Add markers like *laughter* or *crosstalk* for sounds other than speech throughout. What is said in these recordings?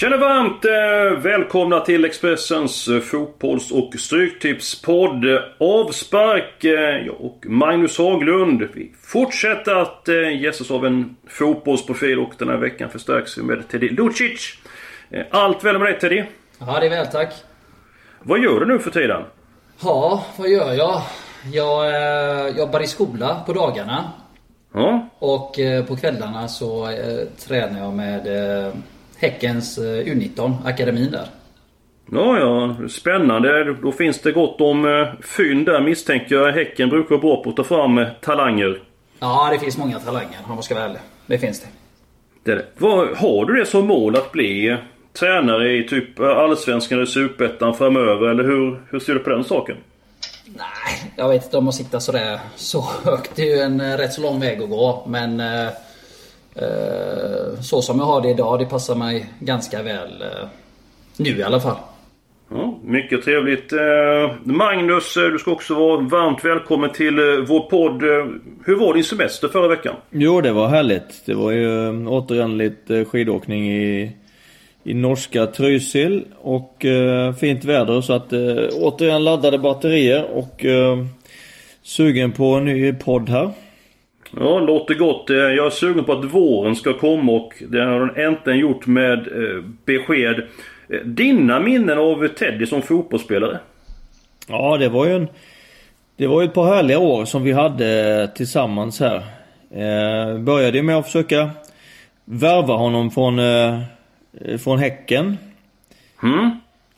Känner varmt eh, välkomna till Expressens eh, fotbolls och stryktipspodd Avspark. Eh, jag och Magnus Haglund. Vi fortsätter att eh, gästas av en fotbollsprofil och den här veckan förstärks vi med Teddy Lucic. Allt väl med dig Teddy? Ja, det är väl tack. Vad gör du nu för tiden? Ja, vad gör jag? Jag eh, jobbar i skola på dagarna. Ja, Och på kvällarna så tränar jag med Häckens eh, U19, akademin där. ja, ja spännande. Då finns det gott om eh, fynd där misstänker jag. Häcken brukar vara bra på att ta fram eh, talanger. Ja, det finns många talanger om man ska vara ärlig. Det finns det. Det det. Vad, har du det som mål att bli tränare i typ Allsvenskan eller Superettan framöver? Eller hur, hur ser du på den saken? Nej, jag vet inte om man siktar sådär så *laughs* högt. Det är ju en rätt så lång väg att gå. Men så som jag har det idag, det passar mig ganska väl eh, nu i alla fall. Ja, mycket trevligt. Eh, Magnus, eh, du ska också vara varmt välkommen till eh, vår podd. Eh, Hur var din semester förra veckan? Jo, det var härligt. Det var ju eh, återigen lite skidåkning i, i norska Trysil och eh, fint väder så att eh, återigen laddade batterier och eh, sugen på en ny podd här. Ja, låter gott. Eh, Jag är sugen på att våren ska komma och det har den äntligen gjort med eh, besked. Eh, Dina minnen av Teddy som fotbollsspelare? Ja, det var ju en... Det var ju ett par härliga år som vi hade tillsammans här. Eh, började med att försöka värva honom från, eh, från Häcken. Mm?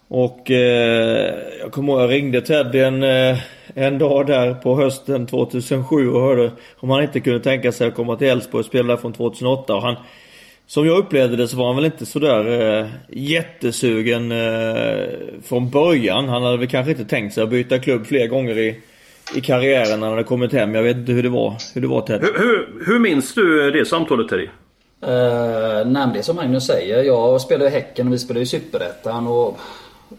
Och eh, jag kommer ihåg jag ringde Ted en, eh, en dag där på hösten 2007 och hörde om han inte kunde tänka sig att komma till Elfsborg och spela där från 2008. Och han, som jag upplevde det så var han väl inte sådär eh, jättesugen eh, från början. Han hade väl kanske inte tänkt sig att byta klubb fler gånger i, i karriären när han hade kommit hem. Jag vet inte hur det var, hur det var Ted. Hur, hur, hur minns du det samtalet Teddy? Uh, nej, men det är som Magnus säger. Jag spelar i Häcken och vi spelar i Superettan. Och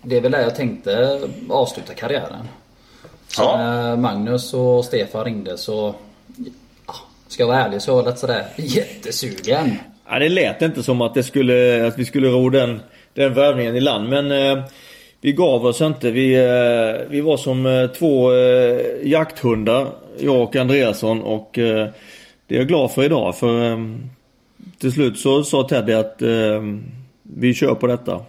det är väl där jag tänkte avsluta karriären. Ja. när Magnus och Stefan ringde så... Ska jag vara ärlig så lite sådär jättesugen. Ja, det lät inte som att, det skulle, att vi skulle ro den, den värvningen i land. Men eh, vi gav oss inte. Vi, eh, vi var som eh, två eh, jakthundar, jag och Andreasson. Och eh, det är jag glad för idag. För eh, till slut så sa Teddy att eh, vi kör på detta.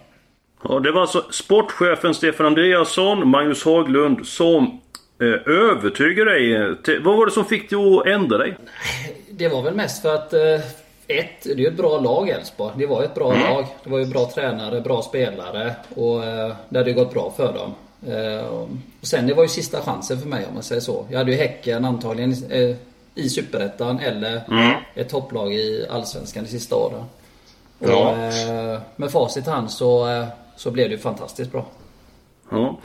Ja, det var alltså sportchefen Stefan Andreasson, Magnus Haglund som eh, övertygade dig. Vad var det som fick dig att ändra dig? Det var väl mest för att... eh, Ett, det är ju ett bra lag Elfsborg. Det var ju ett bra lag. Det var ju bra tränare, bra spelare. Och eh, det hade ju gått bra för dem. Och sen det var ju sista chansen för mig om man säger så. Jag hade ju Häcken antagligen i Superettan eller ett topplag i Allsvenskan de sista åren. Och Ja. med facit i hand så, så blev det ju fantastiskt bra. Ja.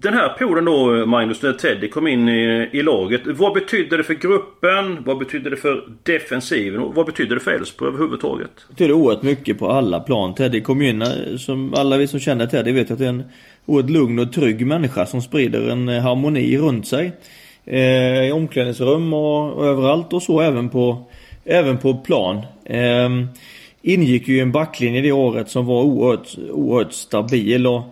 Den här perioden då Magnus, när Teddy kom in i, i laget. Vad betydde det för gruppen? Vad betydde det för defensiven? Och vad betydde det för Elfsborg överhuvudtaget? Det betyder oerhört mycket på alla plan. Teddy kom ju in, eh, som alla vi som känner Teddy vet att det är en oerhört lugn och trygg människa som sprider en eh, harmoni runt sig. Eh, I omklädningsrum och, och överallt och så även på, även på plan. Eh, ingick ju i en backlinje det året som var oerhört, oerhört stabil och,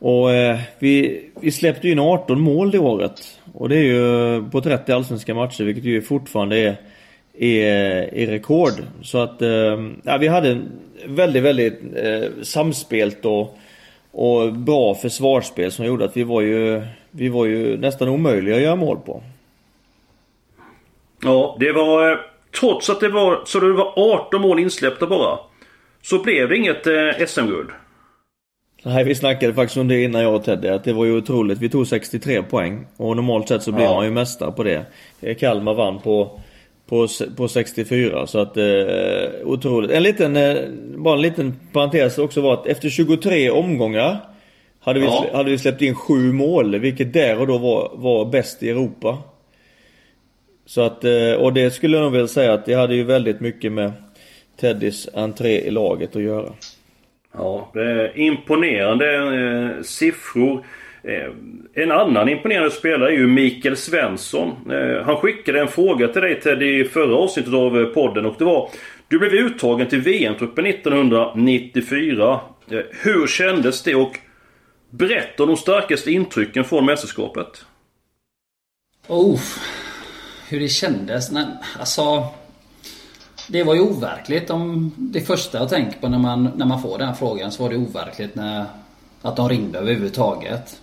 och eh, vi, vi släppte ju in 18 mål det året. Och det är ju på 30 allsvenska matcher vilket ju fortfarande är är, är rekord. Så att eh, ja, vi hade en väldigt, väldigt eh, samspelt och, och bra försvarsspel som gjorde att vi var ju, vi var ju nästan omöjliga att göra mål på. Ja, det var... Eh, trots att det var så det var 18 mål insläppta bara. Så blev det inget eh, SM-guld. Nej, vi snackade faktiskt om det innan jag och Teddy, att det var ju otroligt. Vi tog 63 poäng och normalt sett så blir Ja. man ju mästare på det. Eh, Kalmar vann på, på, på 64 så att eh, otroligt. En liten, eh, bara en liten parentes också var att efter 23 omgångar hade vi, Ja. hade vi släppt in sju mål, vilket där och då var, var bäst i Europa. Så att, eh, och det skulle jag nog vilja säga att det hade ju väldigt mycket med Teddys entré i laget att göra. Ja, det är imponerande eh, siffror. Eh, en annan imponerande spelare är ju Mikael Svensson. Eh, han skickade en fråga till dig Ted i förra avsnittet av eh, podden och det var Du blev uttagen till VM-truppen 1994. Eh, hur kändes det och berätta om de starkaste intrycken från mästerskapet. Oh, hur det kändes? Nej, alltså... Det var ju overkligt. Om det första jag tänker på när man, när man får den här frågan så var det overkligt när, att de ringde överhuvudtaget.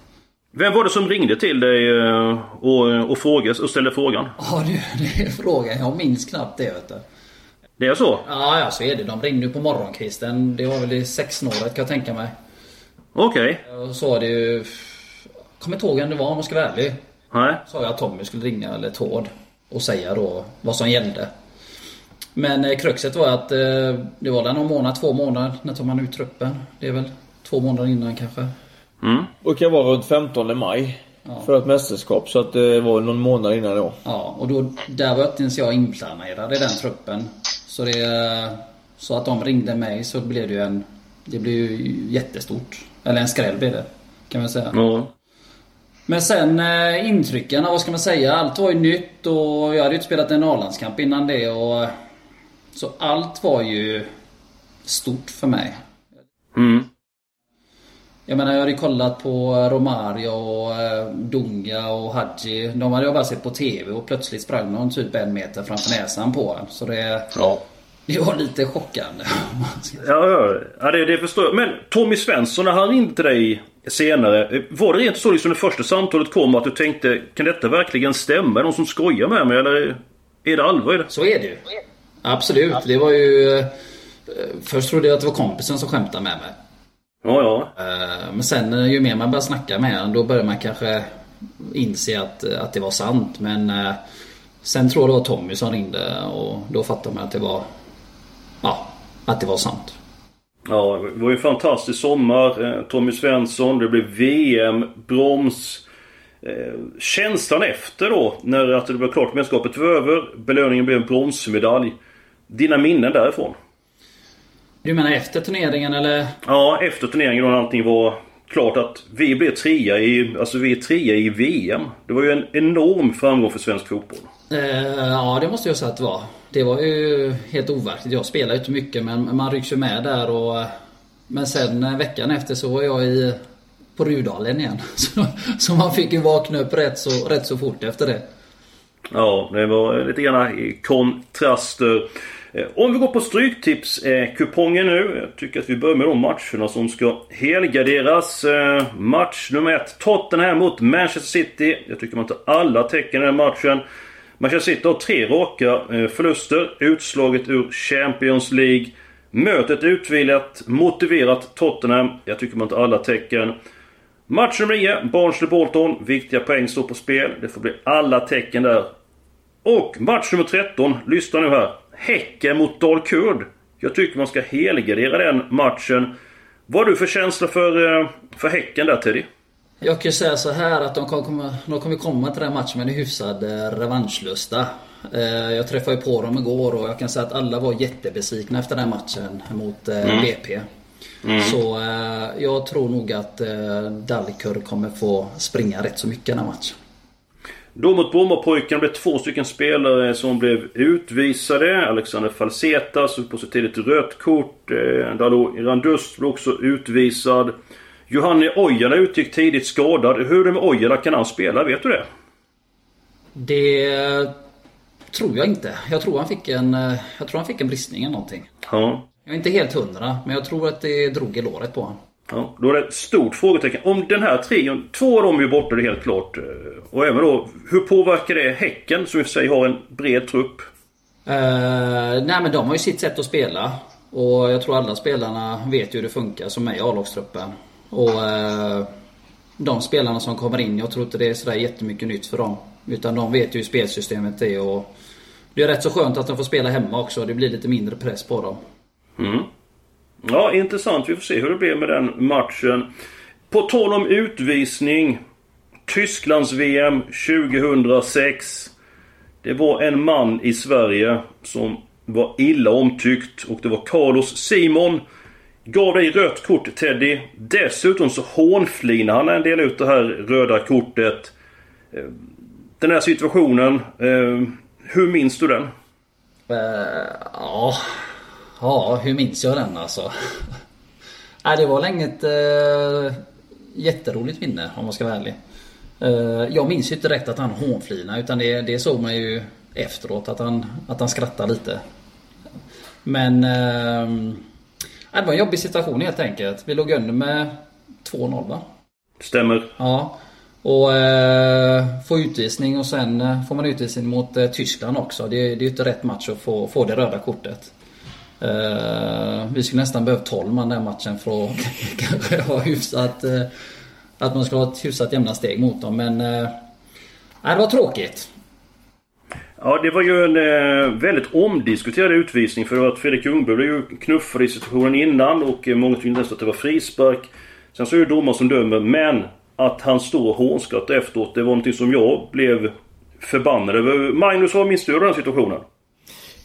Vem var det som ringde till dig eh, och, och, frågade, och ställde frågan? Ja du, *laughs* det är frågan. Jag minns knappt det vet du. Det är så? Ja, ja så är det. De ringde på morgonkvisten. Det var väl i sexsnåret kan jag tänka mig. Okej. Okay. Och så var det ju... Kommer inte ihåg vem det var om jag ska vara ärlig. Nej. Sa jag att Tommy skulle ringa, eller Tord. Och säga då vad som gällde. Men eh, kruxet var att eh, det var någon månad, två månader. När tar man ut truppen? Det är väl två månader innan kanske. Mm. Och det kan vara runt 15 maj. Ja. För ett mästerskap. Så att det var någon månad innan då. Ja, och då, där var inte ens jag inplanerad i den truppen. Så det... Så att de ringde mig så blev det ju en... Det blev ju jättestort. Eller en skräll blev det. Kan man säga. Ja. Men sen eh, intrycken, vad ska man säga? Allt var ju nytt och jag hade ju inte spelat en A-landskamp innan det och... Så allt var ju stort för mig. Mm. Jag menar jag hade kollat på Romario och eh, Dunga och Hadji. De hade jag bara sett på TV och plötsligt sprang någon typ en meter framför näsan på en. Så det... Ja. Det var lite chockande. ja, ja. ja det, det förstår jag. Men Tommy Svensson, när han ringde till dig senare. Var det rent så liksom det första samtalet kom att du tänkte Kan detta verkligen stämma? Är det någon som skojar med mig eller är det allvar i det? Så är det ju. Absolut. Det var ju... Eh, först trodde jag att det var kompisen som skämtade med mig. Ja, ja. Eh, men sen eh, ju mer man börjar snacka med honom då börjar man kanske inse att, att det var sant. Men sen tror jag det var Tommy som ringde och då fattade man att det var... Ja, att det var sant. Ja, det var ju en fantastisk sommar. Tommy Svensson, det blev VM, broms. Känslan efter då, när att det blev klart mästerskapet var över. Belöningen blev en bronsmedalj. Dina minnen därifrån? Du menar efter turneringen eller? Ja, efter turneringen när allting var klart att vi blev trea i, alltså vi är trea i VM. Det var ju en enorm framgång för svensk fotboll. Eh, ja, det måste jag säga att det var. Det var ju helt overkligt. Jag spelar ju inte mycket men man rycks ju med där och... Men sen eh, veckan efter så var jag i... På Rudalen igen. *laughs* Så, så man fick ju vakna upp rätt så, rätt så fort efter det. Ja, det var lite grann kontraster. Eh, om vi går på Stryktipskupongen eh, nu. Jag tycker att vi börjar med de matcherna som ska helgarderas. Eh, match nummer ett. Tottenham mot Manchester City. Jag tycker man tar alla tecken i den matchen. Manchester City har tre raka förluster. Utslaget ur Champions League. Mötet utvilat, motiverat Tottenham. Jag tycker man tar alla tecken. Match nummer 9, Barnsley-Bolton. Viktiga poäng står på spel. Det får bli alla tecken där. Och match nummer 13, lyssna nu här. Häcken mot Dalkurd. Jag tycker man ska helgardera den matchen. Vad har du för känsla för, eh, för Häcken där Teddy? Jag kan ju säga så här att de kommer, de kommer komma till den matchen med en hyfsad eh, revanschlusta. Eh, jag träffade ju på dem igår och jag kan säga att alla var jättebesvikna efter den matchen mot mm. BP. Mm. Så jag tror nog att Dalkurd kommer få springa rätt så mycket den här matchen. Då mot Brommapojkarna blev två stycken spelare som blev utvisade. Alexander Falseta såg på sig tidigt rött kort. Eh, Dalo Irandust blev också utvisad. Johanni Ojala utgick tidigt skadad. Hur är det med Ojala? Kan han spela? Vet du det? Det tror jag inte. Jag tror han fick en, eh, jag tror han fick en bristning eller någonting. Ja. Jag är inte helt hundra, men jag tror att det drog i låret på honom. Ja, då är det ett stort frågetecken. Om den här trion, två av dem är ju borta det är helt klart. Och även då, hur påverkar det Häcken som i och för sig har en bred trupp? Uh, nej men de har ju sitt sätt att spela. Och jag tror alla spelarna vet ju hur det funkar som är i A-lagstruppen. Och uh, de spelarna som kommer in, jag tror inte det är sådär jättemycket nytt för dem. Utan de vet ju hur spelsystemet är och det är rätt så skönt att de får spela hemma också. Det blir lite mindre press på dem. Mm. Ja, intressant. Vi får se hur det blir med den matchen. På tal om utvisning. Tysklands VM 2006. Det var en man i Sverige som var illa omtyckt och det var Carlos Simon. Gav dig rött kort Teddy. Dessutom så hånflinade han en del ut det här röda kortet. Eh, den här situationen. Eh, hur minns du den? Uh, ja, ja, hur minns jag den alltså? *laughs* Nej, det var länge ett uh, jätteroligt minne om man ska vara ärlig. Uh, jag minns ju inte rätt att han hånflinade utan det, det såg man ju efteråt att han, att han skrattade lite. Men uh, det var en jobbig situation helt enkelt. Vi låg under med 2-0 va? Stämmer. Ja. Och eh, få utvisning och sen eh, får man utvisning mot eh, Tyskland också. Det, det är ju inte rätt match att få, få det röda kortet. Uh, vi skulle nästan behövt 12 man den matchen för att *laughs* kanske ha hyfsat... Uh, att man skulle ha ett hyfsat jämna steg mot dem. Men... Eh, nej, det var tråkigt. Ja, det var ju en eh, väldigt omdiskuterad utvisning för att Fredrik Ljungberg blev ju knuffad i situationen innan och eh, många tyckte nästan att det var frispark. Sen så är det domaren som dömer, men att han står och hånskrattar efteråt, det var någonting som jag blev förbannad över. Magnus, vad minns du den situationen?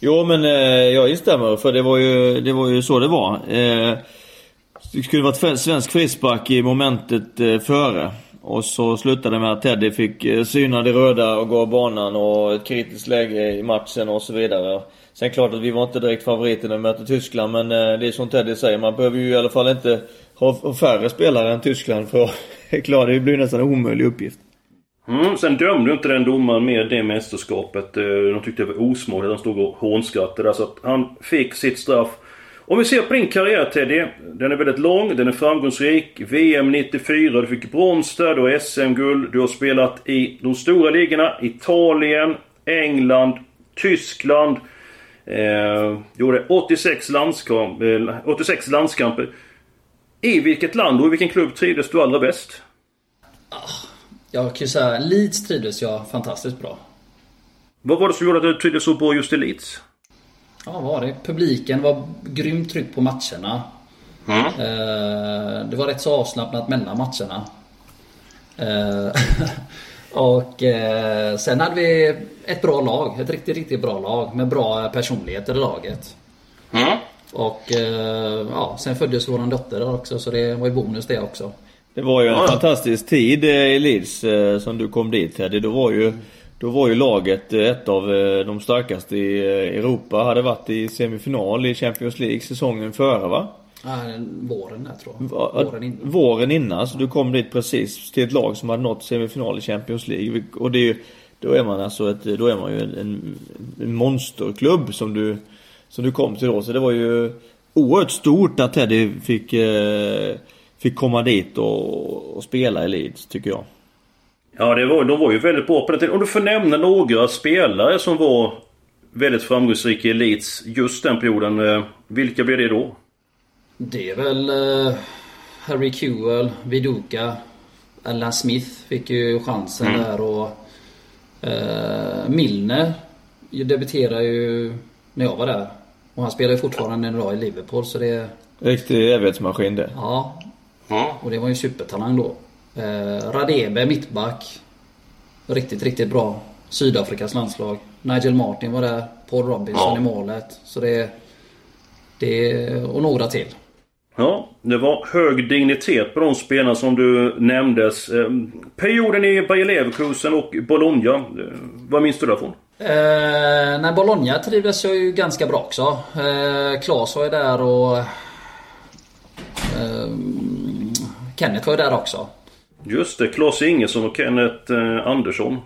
Jo men eh, jag instämmer för det var ju, det var ju så det var. Eh, det skulle varit svensk frispark i momentet eh, före. Och så slutade det med att Teddy fick eh, syna det röda och gå av banan och ett kritiskt läge i matchen och så vidare. Sen klart att vi var inte direkt favoriter när vi mötte Tyskland men eh, det är som Teddy säger, man behöver ju i alla fall inte ha färre spelare än Tyskland för att *laughs* klara det. Det blir nästan en omöjlig uppgift. Mm, sen dömde inte den domaren med det mästerskapet. Eh, de tyckte det var osmakligt. Han stod och hånskrattade. Så att han fick sitt straff. Om vi ser på din karriär Teddy. Den är väldigt lång, den är framgångsrik. VM 94, du fick brons där, du har SM-guld. Du har spelat i de stora ligorna. Italien, England, Tyskland. Eh, gjorde 86, landskamp, eh, 86 landskamper. I vilket land och i vilken klubb trivdes du allra bäst? Ah. Jag kan ju säga Leeds trivdes jag fantastiskt bra. Vad var det som gjorde att du trivdes så bra just i Leeds? Ja, vad var det? Publiken var grymt tryck på matcherna. Mm. Eh, det var rätt så avslappnat mellan matcherna. Eh, *laughs* och eh, sen hade vi ett bra lag. Ett riktigt, riktigt bra lag med bra personligheter i laget. Mm. Och ja, sen föddes våran dotter också så det var ju bonus det också. Det var ju en ja. fantastisk tid eh, i Leeds eh, som du kom dit Teddy. Då var ju, då var ju laget ett av de starkaste i Europa. Hade varit i semifinal i Champions League säsongen före va? Ja, våren där tror jag. Våren innan. Våren innan, så du kom dit precis till ett lag som hade nått semifinal i Champions League. Och det är ju, då är man alltså ett, då är man ju en, en monsterklubb som du som du kom till då. Så det var ju oerhört stort att Teddy fick, eh, fick komma dit och, och spela i Leeds, tycker jag. Ja, det var, de var ju väldigt bra på den tiden. Om du får nämna några spelare som var väldigt framgångsrika i Leeds just den perioden. Eh, vilka blir det då? Det är väl uh, Harry Kewell, Viduka, Alan Smith fick ju chansen mm. där och uh, Milner debuterade ju när jag var där. Och han spelar ju fortfarande en dag i Liverpool så det... Riktig evighetsmaskin det. Ja. Och det var ju supertalang då. Eh, Radebe, mittback. Riktigt, riktigt bra. Sydafrikas landslag. Nigel Martin var där. Paul Robinson ja. i målet. Så det... det och några till. Ja, det var hög dignitet på de spelarna som du nämndes. Eh, perioden i Bayer Leverkusen och Bologna. Eh, vad minns du därifrån? Eh, nej, Bologna trivdes jag ju ganska bra också. Eh, Klas var ju där och... Eh, Kenneth var ju där också. Just det, Klas Ingesson och Kenneth eh, Andersson.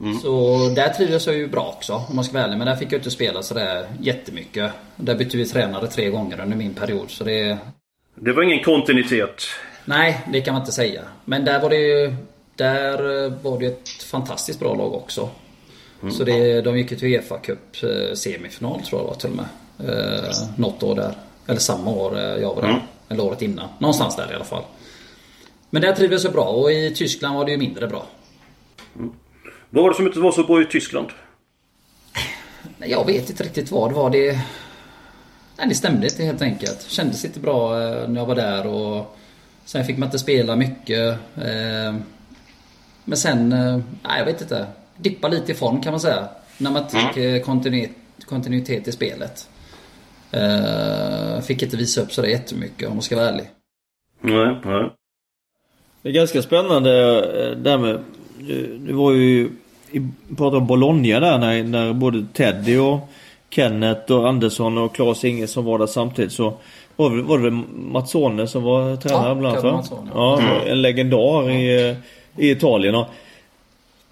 Mm. Så där trivdes jag ju bra också om man ska vara ärlig. Men där fick jag inte spela sådär jättemycket. Där bytte vi tränare tre gånger under min period. Så det... Det var ingen kontinuitet? Nej, det kan man inte säga. Men där var det ju... Där eh, var det ett fantastiskt bra lag också. Mm. Så det, de gick ju till Uefa Cup eh, semifinal tror jag var till och med. Eh, något år där. Eller samma år eh, jag var där. Mm. Eller året innan. Någonstans där i alla fall. Men där trivdes jag bra och i Tyskland var det ju mindre bra. Mm. Vad var det som inte var så bra i Tyskland? Jag vet inte riktigt vad det var. Det, nej, det stämde inte helt enkelt. Kändes inte bra eh, när jag var där och Sen fick man inte spela mycket. Eh, men sen, nej jag vet inte dippa lite i form kan man säga. Dramatik, mm. kontinuitet, kontinuitet i spelet. Fick inte visa upp så det jättemycket om man ska vara ärlig. Nej, nej. Det är ganska spännande eh, där med... Det var ju... Pratade om Bologna där när, när både Teddy och Kenneth och Andersson och Claes Ingesson var där samtidigt så var det, var det Mazzone som var tränare ja, bland annat Ja, mm. en legendar i, i Italien. Och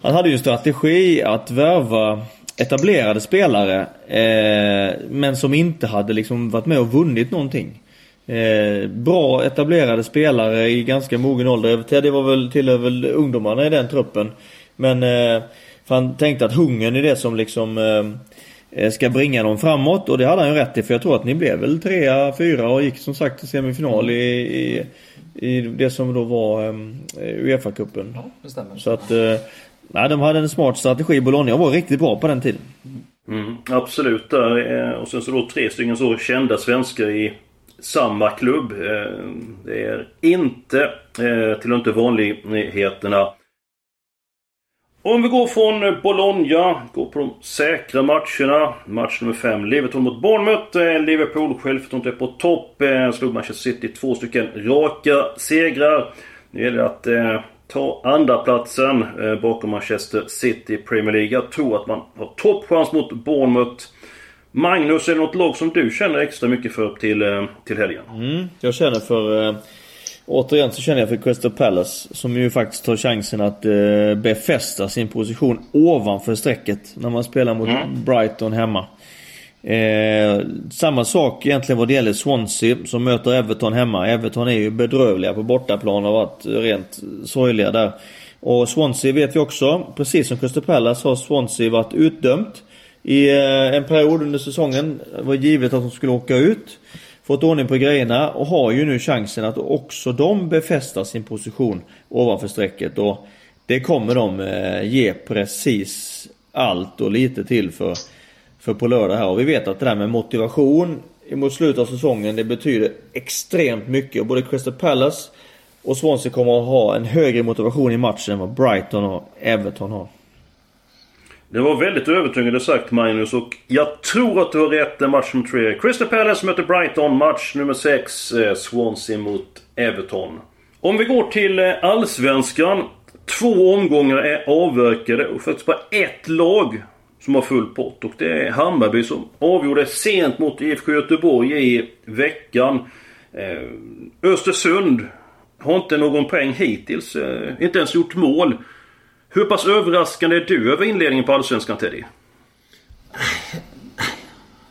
han hade ju en strategi att värva etablerade spelare eh, men som inte hade liksom varit med och vunnit någonting. Eh, bra etablerade spelare i ganska mogen ålder. Teddy var väl tillhör väl ungdomarna i den truppen. Men eh, han tänkte att hungern är det som liksom eh, eh, ska bringa dem framåt och det hade han ju rätt i för jag tror att ni blev väl trea, fyra och gick som sagt till semifinal i, i, i det som då var um, Uefa-cupen. Ja, det stämmer. Så att uh, nej, de hade en smart strategi. Bologna var riktigt bra på den tiden. Mm, absolut där. Och sen så då tre stycken så kända svenskar i samma klubb. Eh, det är inte, eh, till till inte vanligheterna. Om vi går från Bologna, går på de säkra matcherna. Match nummer 5, Liverpool mot Bournemouth. Eh, Liverpool självförtroendet är på topp. Slog Manchester City två stycken raka segrar. Nu gäller det att eh, ta andra platsen eh, bakom Manchester City i Premier League. Jag tror att man har toppchans mot Bournemouth. Magnus, är det något lag som du känner extra mycket för till, eh, till helgen? Mm, jag känner för... Eh, återigen så känner jag för Crystal Palace. Som ju faktiskt tar chansen att eh, befästa sin position ovanför strecket. När man spelar mot mm. Brighton hemma. Eh, samma sak egentligen vad det gäller Swansea som möter Everton hemma. Everton är ju bedrövliga på bortaplan och har varit rent sorgliga där. Och Swansea vet vi också, precis som Crystal Palace har Swansea varit utdömt i eh, en period under säsongen. Det var givet att de skulle åka ut. Fått ordning på grejerna och har ju nu chansen att också de befästa sin position ovanför strecket. Och det kommer de eh, ge precis allt och lite till för, för på lördag här. Och vi vet att det där med motivation mot slutet av säsongen det betyder extremt mycket. Och både Crystal Palace och Swansea kommer att ha en högre motivation i matchen än vad Brighton och Everton har. Det var väldigt övertygande sagt Magnus och jag tror att du har rätt i match nummer 3. Crystal Palace möter Brighton. Match nummer 6. Eh, Swansea mot Everton. Om vi går till eh, Allsvenskan. Två omgångar är avverkade och faktiskt bara ett lag som har full pott. Och det är Hammarby som avgjorde sent mot IFK Göteborg i veckan. Eh, Östersund har inte någon poäng hittills. Eh, inte ens gjort mål. Hur pass överraskande är du över inledningen på Allsvenskan Teddy?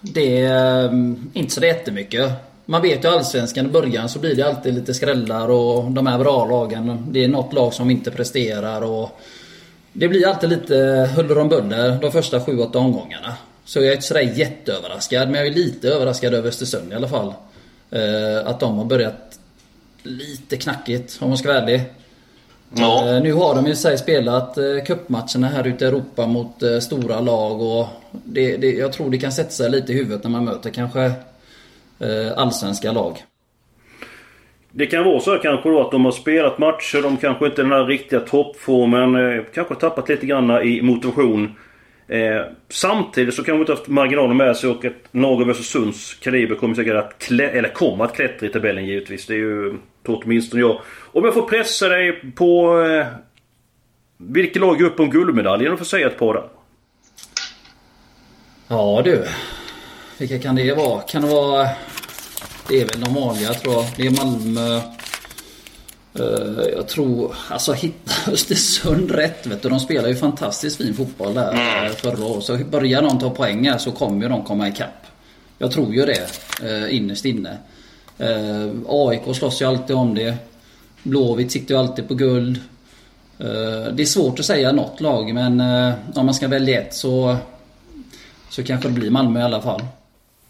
Det är ehm, inte så jättemycket. Man vet ju Allsvenskan i början så blir det alltid lite skrällar och de här bra lagen. Det är något lag som inte presterar och det blir alltid lite huller om buller de första 7-8 omgångarna. Så jag är inte sådär jätteöverraskad men jag är lite överraskad över Östersund i alla fall. Eh, att de har börjat lite knackigt om man ska vara ärlig. Ja. Eh, nu har de i sig spelat eh, cupmatcherna här ute i Europa mot eh, stora lag och det, det, jag tror det kan sätta sig lite i huvudet när man möter kanske allsvenska lag. Det kan vara så kanske då att de har spelat matcher, de kanske inte är den här riktiga toppformen, kanske tappat lite grann i motivation. Eh, samtidigt så kan de inte haft marginalen med sig och ett lag av Östersunds kaliber kommer säkert att klä, eller kommer att klättra i tabellen givetvis. Det är ju tror åtminstone jag. Om jag får pressa dig på eh, vilket lag upp om guldmedaljen och få säga ett par där. Ja du. Vilka kan det vara? Kan det vara... Det är väl de vanliga tror jag. Det är Malmö. Uh, jag tror, alltså hitta *laughs* Östersund rätt vet du. De spelar ju fantastiskt fin fotboll där mm. förra året. Så börjar de ta poäng här så kommer ju de komma ikapp. Jag tror ju det uh, innerst inne. Eh, AIK slåss ju alltid om det. Blåvitt siktar ju alltid på guld. Eh, det är svårt att säga något lag men eh, om man ska välja ett så, så kanske det blir Malmö i alla fall.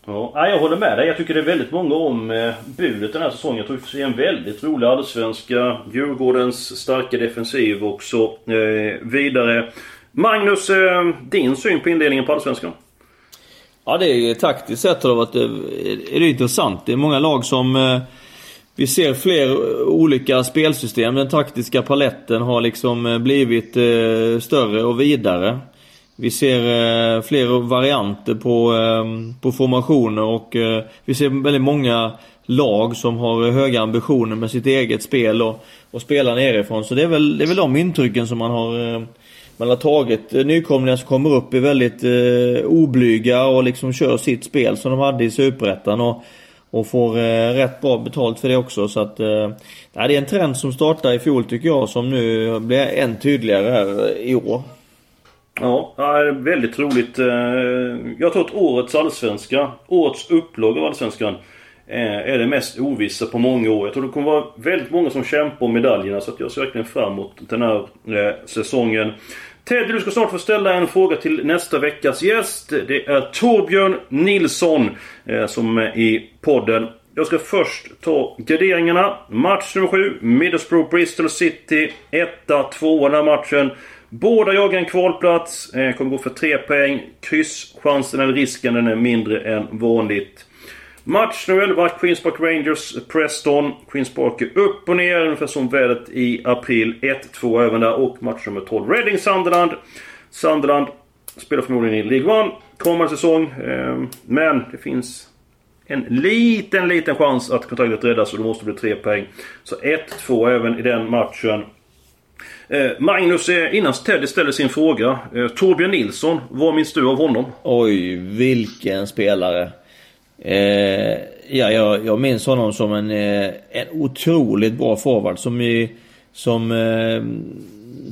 Ja, jag håller med dig. Jag tycker det är väldigt många om eh, budet den här säsongen. Jag tror vi får se en väldigt rolig allsvenska. Djurgårdens starka defensiv också. eh, vidare. Magnus, eh, din syn på indelningen på allsvenskan? Ja, det är taktiskt sett har det varit eh, är det intressant. Det är många lag som eh, vi ser fler olika spelsystem. Den taktiska paletten har liksom eh, blivit större och vidare. vi ser fler varianter på, på formationer och vi ser väldigt många lag som har höga ambitioner med sitt eget spel och, och spelar nerifrån. Så det är väl, det är väl de intrycken som man har eh, man har tagit eh, nykomlingar som kommer upp är väldigt eh, oblyga och liksom kör sitt spel som de hade i Superettan. Och, och får eh, rätt bra betalt för det också. Så att, eh, det är en trend som startade i fjol tycker jag som nu blir än tydligare här eh, i år. Ja, det är väldigt roligt. Eh, jag tror att årets allsvenska, årets upplaga av allsvenskan Eh, är det mest ovissa på många år. Jag tror det kommer vara väldigt många som kämpar om medaljerna så att jag ser verkligen fram emot den här eh, säsongen. Ted, du ska snart få ställa en fråga till nästa veckas gäst. Det är Torbjörn Nilsson eh, som är i podden. Jag ska först ta graderingarna. Match nummer 7. Middlesbrough Bristol City. 1-2 den här matchen. Båda jagar en kvalplats. Eh, kommer gå för 3 poäng. Krysschansen eller risken den är mindre än vanligt. Match nummer 11. Queens Park Rangers Preston. Queens Park är upp och ner ungefär som vädret i april. 1-2 även där. Och match nummer 12. Reading Sunderland. Sunderland spelar förmodligen i League One kommande säsong. Ehm, men det finns en liten, liten chans att kontraktet räddas och det måste bli 3 poäng. Så 1-2 även i den matchen. Eh, Magnus, eh, innan Teddy ställer sin fråga. Eh, Torbjörn Nilsson, vad minns du av honom? Oj, vilken spelare. Eh, ja, jag, jag minns honom som en, eh, en otroligt bra forward som i, som eh,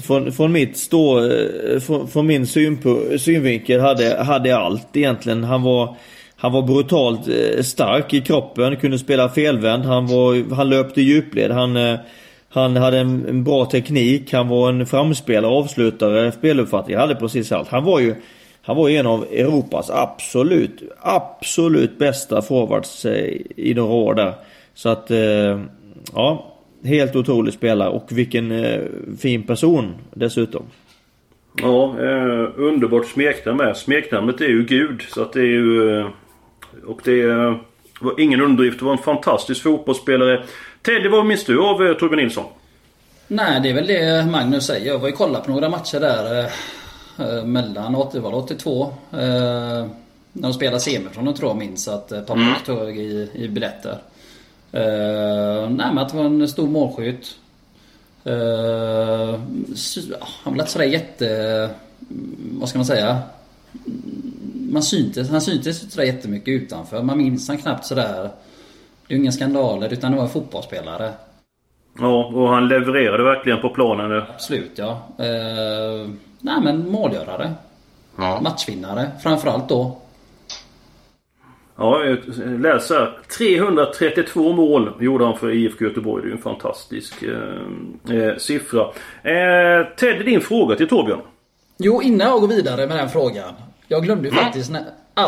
från, från mitt stå, eh, från, från min synpu, synvinkel hade, hade allt egentligen. Han var han var brutalt eh, stark i kroppen, kunde spela felvänd, han, var, han löpte djupled, han eh, han hade en, en, bra teknik, han var en framspelare, avslutare, speluppfattning. Han hade precis allt. Han var ju han var en av Europas absolut, absolut bästa forwards eh, i några år där. Så att, eh, ja. Helt otrolig spelare och vilken eh, fin person dessutom. Ja, eh, underbart smeknamn med. Smeknamnet är ju Gud. Så att det är ju... Och det var ingen underdrift. Det var en fantastisk fotbollsspelare. Teddy, vad minns du av eh, Torbjörn Nilsson? Nej, det är väl det Magnus säger. Jag var ju kolla på några matcher där mellan 80, var 82. Eh, när de spelade semifinalen tror jag minns att eh, pappa mm. tog i, i biljetter. Eh, nej men att det var en stor målskytt. Eh, han var inte sådär jätte... Vad ska man säga? Man syntes, han syntes inte sådär jättemycket utanför. Man minns han knappt sådär det är ju inga skandaler utan det var en fotbollsspelare. Ja, och han levererade verkligen på planen nu. Absolut ja. Eh, nej men målgörare. Ja. Matchvinnare framförallt då. Ja, jag läser 332 mål gjorde han för IFK Göteborg. Det är ju en fantastisk eh, eh, siffra. Eh, Ted, din fråga till Torbjörn. Jo, innan jag går vidare med den frågan. Jag glömde ju mm. faktiskt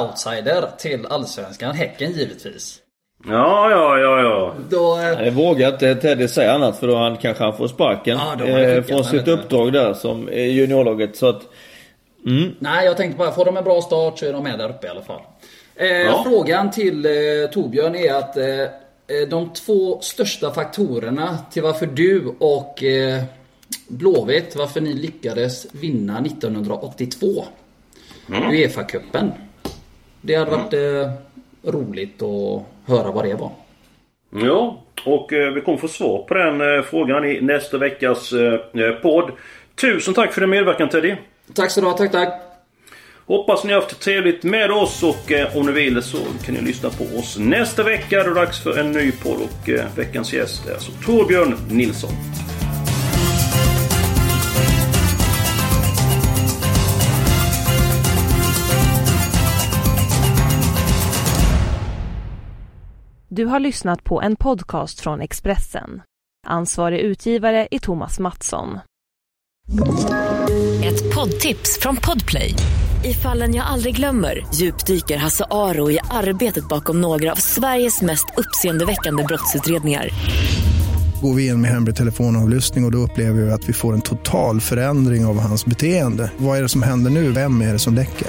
outsider till Allsvenskan. Häcken givetvis. Ja, ja, ja, ja. Då, eh... Jag vågar inte Teddy säga annat för då han kanske han får sparken. Ja, eh, från sitt uppdrag där som juniorlaget. Så att... Mm. Nej, jag tänkte bara, får de en bra start så är de med där uppe i alla fall. Eh, ja. Frågan till eh, Torbjörn är att eh, eh, de två största faktorerna till varför du och eh, Blåvitt, varför ni lyckades vinna 1982 mm. Uefa-cupen. Det hade varit eh, roligt att höra vad det var. Ja, och eh, vi kommer få svar på den eh, frågan i nästa veckas eh, podd. Tusen tack för din medverkan Teddy! Tack så du ha, tack tack! Hoppas ni har haft trevligt med oss och eh, om ni vill så kan ni lyssna på oss nästa vecka. Då är det dags för en ny podd och eh, veckans gäst är alltså Torbjörn Nilsson. Du har lyssnat på en podcast från Expressen. Ansvarig utgivare är Thomas Mattsson. Ett poddtips från Podplay. I fallen jag aldrig glömmer djupdyker Hasse Aro i arbetet bakom några av Sveriges mest uppseendeväckande brottsutredningar. Går vi in med hemlig telefonavlyssning och, och då upplever vi att vi får en total förändring av hans beteende. Vad är det som händer nu? Vem är det som läcker?